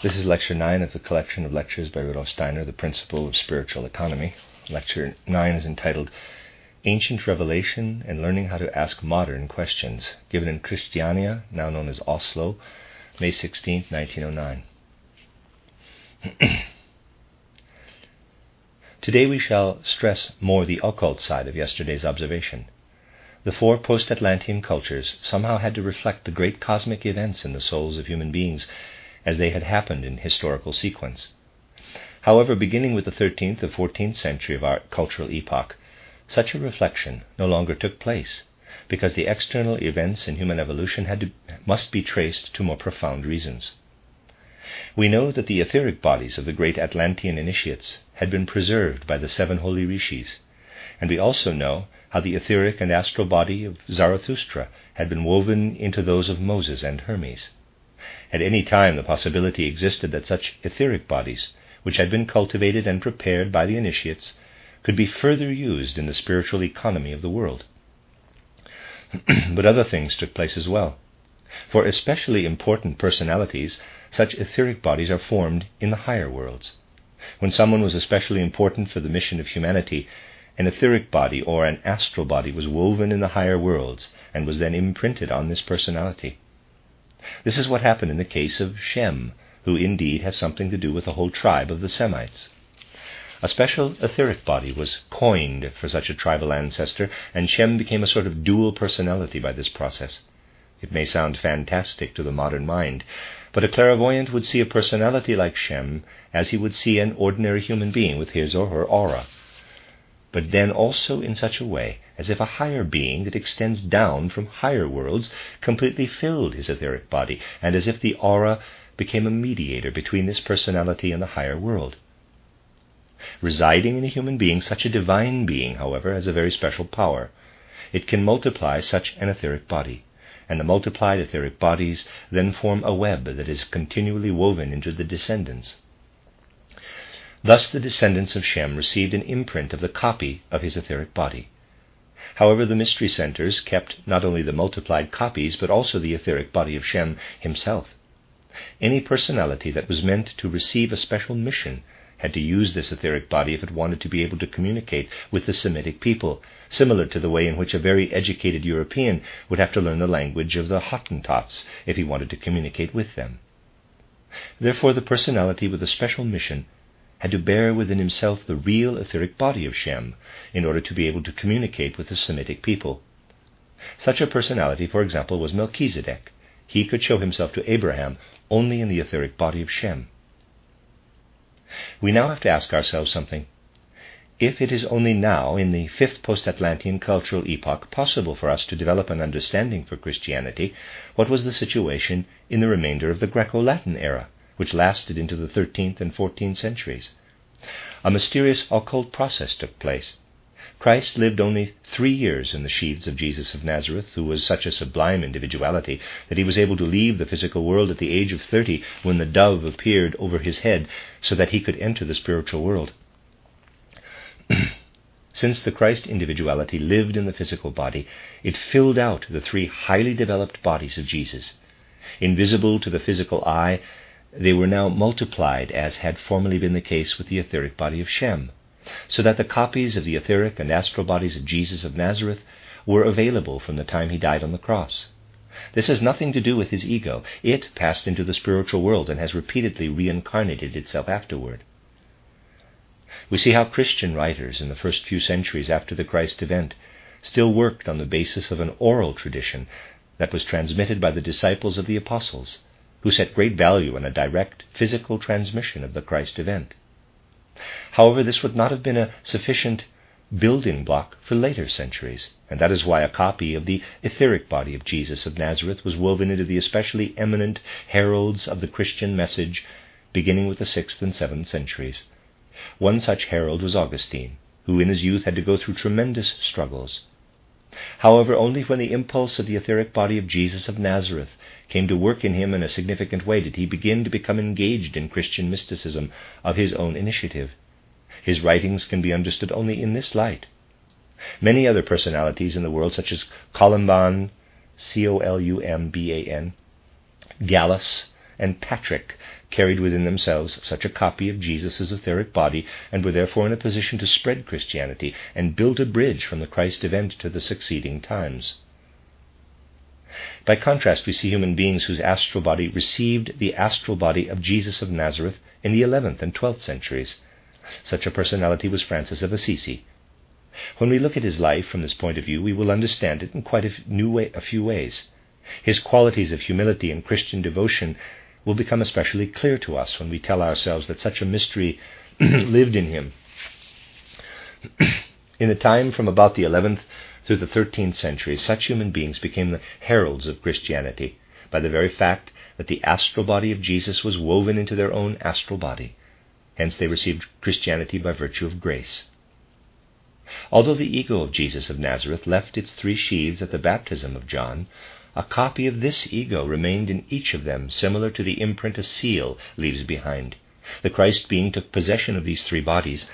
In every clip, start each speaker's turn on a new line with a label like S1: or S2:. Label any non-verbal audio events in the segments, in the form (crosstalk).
S1: This is Lecture 9 of the collection of lectures by Rudolf Steiner, The Principle of Spiritual Economy. Lecture 9 is entitled Ancient Revelation and Learning How to Ask Modern Questions, given in Christiania, now known as Oslo, May 16, 1909. (clears throat) Today we shall stress more the occult side of yesterday's observation. The four post Atlantean cultures somehow had to reflect the great cosmic events in the souls of human beings as they had happened in historical sequence. However, beginning with the 13th or 14th century of our cultural epoch, such a reflection no longer took place, because the external events in human evolution had to, must be traced to more profound reasons. We know that the etheric bodies of the great Atlantean initiates had been preserved by the seven holy rishis, and we also know how the etheric and astral body of Zarathustra had been woven into those of Moses and Hermes. At any time, the possibility existed that such etheric bodies, which had been cultivated and prepared by the initiates, could be further used in the spiritual economy of the world. (clears throat) but other things took place as well. For especially important personalities, such etheric bodies are formed in the higher worlds. When someone was especially important for the mission of humanity, an etheric body or an astral body was woven in the higher worlds and was then imprinted on this personality. This is what happened in the case of Shem, who indeed has something to do with the whole tribe of the Semites. A special etheric body was coined for such a tribal ancestor, and Shem became a sort of dual personality by this process. It may sound fantastic to the modern mind, but a clairvoyant would see a personality like Shem as he would see an ordinary human being with his or her aura but then also in such a way as if a higher being that extends down from higher worlds completely filled his etheric body, and as if the aura became a mediator between this personality and the higher world. Residing in a human being, such a divine being, however, has a very special power. It can multiply such an etheric body, and the multiplied etheric bodies then form a web that is continually woven into the descendants. Thus the descendants of Shem received an imprint of the copy of his etheric body. However, the mystery centers kept not only the multiplied copies, but also the etheric body of Shem himself. Any personality that was meant to receive a special mission had to use this etheric body if it wanted to be able to communicate with the Semitic people, similar to the way in which a very educated European would have to learn the language of the Hottentots if he wanted to communicate with them. Therefore, the personality with a special mission had to bear within himself the real etheric body of Shem in order to be able to communicate with the Semitic people. Such a personality, for example, was Melchizedek. He could show himself to Abraham only in the etheric body of Shem. We now have to ask ourselves something. If it is only now, in the fifth post Atlantean cultural epoch, possible for us to develop an understanding for Christianity, what was the situation in the remainder of the Greco Latin era? Which lasted into the 13th and 14th centuries. A mysterious occult process took place. Christ lived only three years in the sheaths of Jesus of Nazareth, who was such a sublime individuality that he was able to leave the physical world at the age of thirty when the dove appeared over his head so that he could enter the spiritual world. (clears throat) Since the Christ individuality lived in the physical body, it filled out the three highly developed bodies of Jesus. Invisible to the physical eye, they were now multiplied as had formerly been the case with the etheric body of Shem, so that the copies of the etheric and astral bodies of Jesus of Nazareth were available from the time he died on the cross. This has nothing to do with his ego. It passed into the spiritual world and has repeatedly reincarnated itself afterward. We see how Christian writers in the first few centuries after the Christ event still worked on the basis of an oral tradition that was transmitted by the disciples of the apostles who set great value on a direct physical transmission of the Christ event. However, this would not have been a sufficient building block for later centuries, and that is why a copy of the etheric body of Jesus of Nazareth was woven into the especially eminent heralds of the Christian message beginning with the 6th and 7th centuries. One such herald was Augustine, who in his youth had to go through tremendous struggles. However, only when the impulse of the etheric body of Jesus of Nazareth came to work in him in a significant way did he begin to become engaged in Christian mysticism of his own initiative. His writings can be understood only in this light. Many other personalities in the world, such as Columban, C O L U M B A N, Gallus, and Patrick carried within themselves such a copy of Jesus' etheric body and were therefore in a position to spread Christianity and build a bridge from the Christ event to the succeeding times. By contrast, we see human beings whose astral body received the astral body of Jesus of Nazareth in the 11th and 12th centuries. Such a personality was Francis of Assisi. When we look at his life from this point of view, we will understand it in quite a, new way, a few ways. His qualities of humility and Christian devotion will become especially clear to us when we tell ourselves that such a mystery (clears throat) lived in him. (clears throat) in the time from about the 11th through the 13th century, such human beings became the heralds of Christianity by the very fact that the astral body of Jesus was woven into their own astral body. Hence, they received Christianity by virtue of grace. Although the ego of Jesus of Nazareth left its three sheaths at the baptism of John, a copy of this ego remained in each of them, similar to the imprint a seal leaves behind. The Christ being took possession of these three bodies,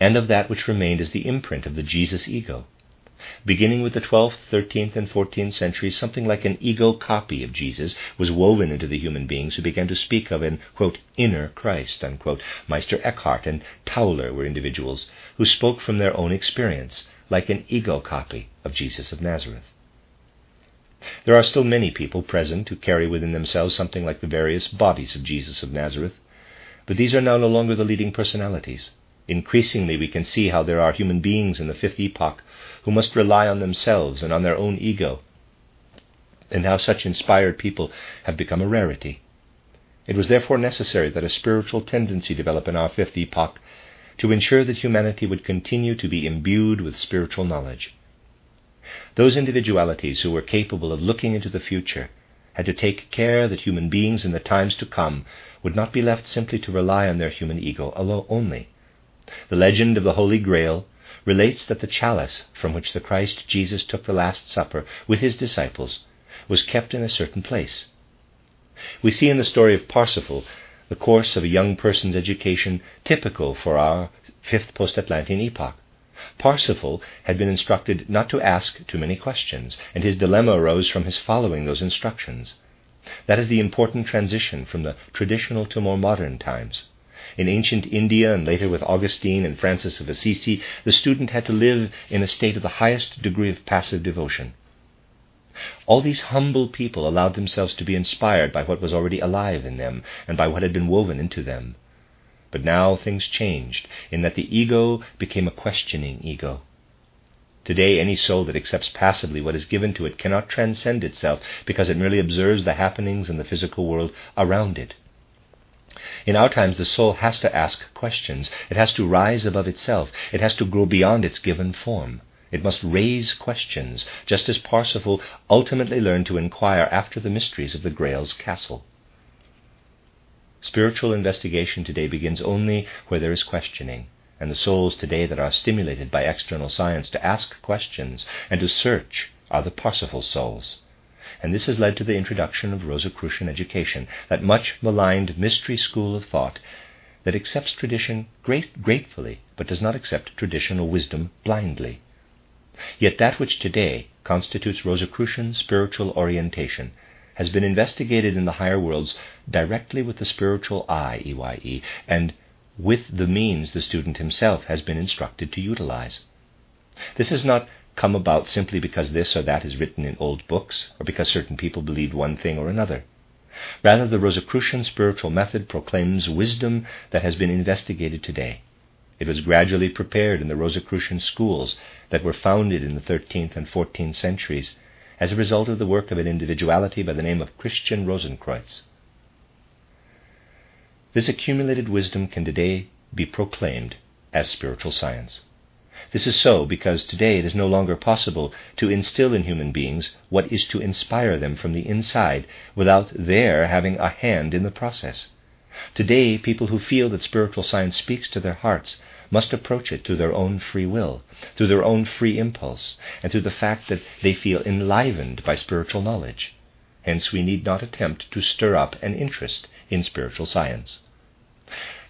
S1: and of that which remained as the imprint of the Jesus ego. Beginning with the 12th, 13th, and 14th centuries, something like an ego copy of Jesus was woven into the human beings who began to speak of an, quote, inner Christ, unquote. Meister Eckhart and Tauler were individuals who spoke from their own experience, like an ego copy of Jesus of Nazareth. There are still many people present who carry within themselves something like the various bodies of Jesus of Nazareth, but these are now no longer the leading personalities. Increasingly, we can see how there are human beings in the fifth epoch who must rely on themselves and on their own ego, and how such inspired people have become a rarity. It was therefore necessary that a spiritual tendency develop in our fifth epoch to ensure that humanity would continue to be imbued with spiritual knowledge. Those individualities who were capable of looking into the future had to take care that human beings in the times to come would not be left simply to rely on their human ego alone only. The legend of the Holy Grail relates that the chalice from which the Christ Jesus took the Last Supper with his disciples was kept in a certain place. We see in the story of Parsifal the course of a young person's education typical for our fifth post Atlantean epoch. Parsifal had been instructed not to ask too many questions, and his dilemma arose from his following those instructions. That is the important transition from the traditional to more modern times. In ancient India and later with Augustine and Francis of Assisi, the student had to live in a state of the highest degree of passive devotion. All these humble people allowed themselves to be inspired by what was already alive in them and by what had been woven into them. But now things changed, in that the ego became a questioning ego. Today, any soul that accepts passively what is given to it cannot transcend itself because it merely observes the happenings in the physical world around it. In our times, the soul has to ask questions. It has to rise above itself. It has to grow beyond its given form. It must raise questions, just as Parsifal ultimately learned to inquire after the mysteries of the Grail's castle. Spiritual investigation today begins only where there is questioning, and the souls today that are stimulated by external science to ask questions and to search are the Parsifal souls. And this has led to the introduction of Rosicrucian education, that much maligned mystery school of thought that accepts tradition great, gratefully, but does not accept traditional wisdom blindly. Yet that which today constitutes Rosicrucian spiritual orientation has been investigated in the higher worlds directly with the spiritual eye, EYE, and with the means the student himself has been instructed to utilize. This has not come about simply because this or that is written in old books, or because certain people believed one thing or another. Rather, the Rosicrucian spiritual method proclaims wisdom that has been investigated today. It was gradually prepared in the Rosicrucian schools that were founded in the 13th and 14th centuries as a result of the work of an individuality by the name of Christian Rosenkreutz. This accumulated wisdom can today be proclaimed as spiritual science. This is so because today it is no longer possible to instill in human beings what is to inspire them from the inside without their having a hand in the process. Today, people who feel that spiritual science speaks to their hearts must approach it through their own free will, through their own free impulse, and through the fact that they feel enlivened by spiritual knowledge. Hence, we need not attempt to stir up an interest in spiritual science.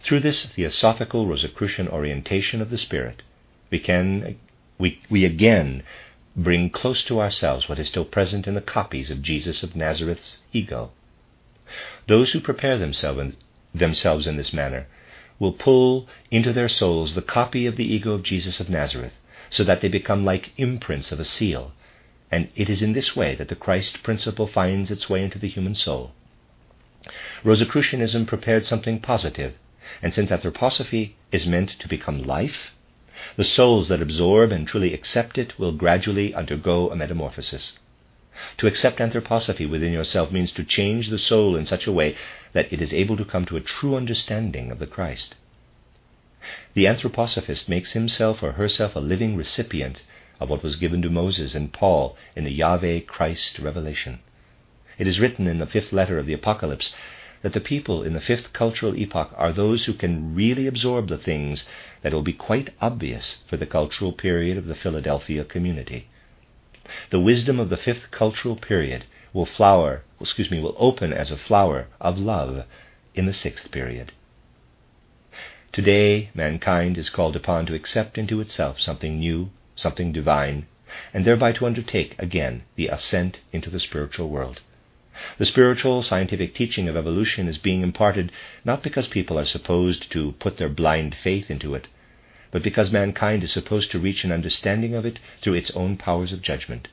S1: Through this theosophical Rosicrucian orientation of the spirit, we can we, we again bring close to ourselves what is still present in the copies of Jesus of Nazareth's ego. Those who prepare themselves, themselves in this manner will pull into their souls the copy of the ego of Jesus of Nazareth, so that they become like imprints of a seal, and it is in this way that the Christ principle finds its way into the human soul. Rosicrucianism prepared something positive, and since anthroposophy is meant to become life, the souls that absorb and truly accept it will gradually undergo a metamorphosis. To accept anthroposophy within yourself means to change the soul in such a way that it is able to come to a true understanding of the Christ. The anthroposophist makes himself or herself a living recipient of what was given to Moses and Paul in the Yahweh Christ revelation. It is written in the fifth letter of the Apocalypse that the people in the fifth cultural epoch are those who can really absorb the things that will be quite obvious for the cultural period of the Philadelphia community. The wisdom of the fifth cultural period will flower, excuse me, will open as a flower of love in the sixth period. Today, mankind is called upon to accept into itself something new, something divine, and thereby to undertake again the ascent into the spiritual world. The spiritual scientific teaching of evolution is being imparted not because people are supposed to put their blind faith into it, but because mankind is supposed to reach an understanding of it through its own powers of judgment.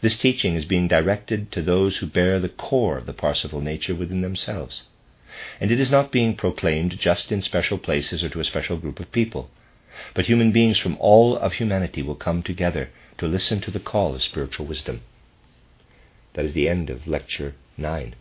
S1: This teaching is being directed to those who bear the core of the Parsifal nature within themselves. And it is not being proclaimed just in special places or to a special group of people, but human beings from all of humanity will come together to listen to the call of spiritual wisdom. That is the end of Lecture 9.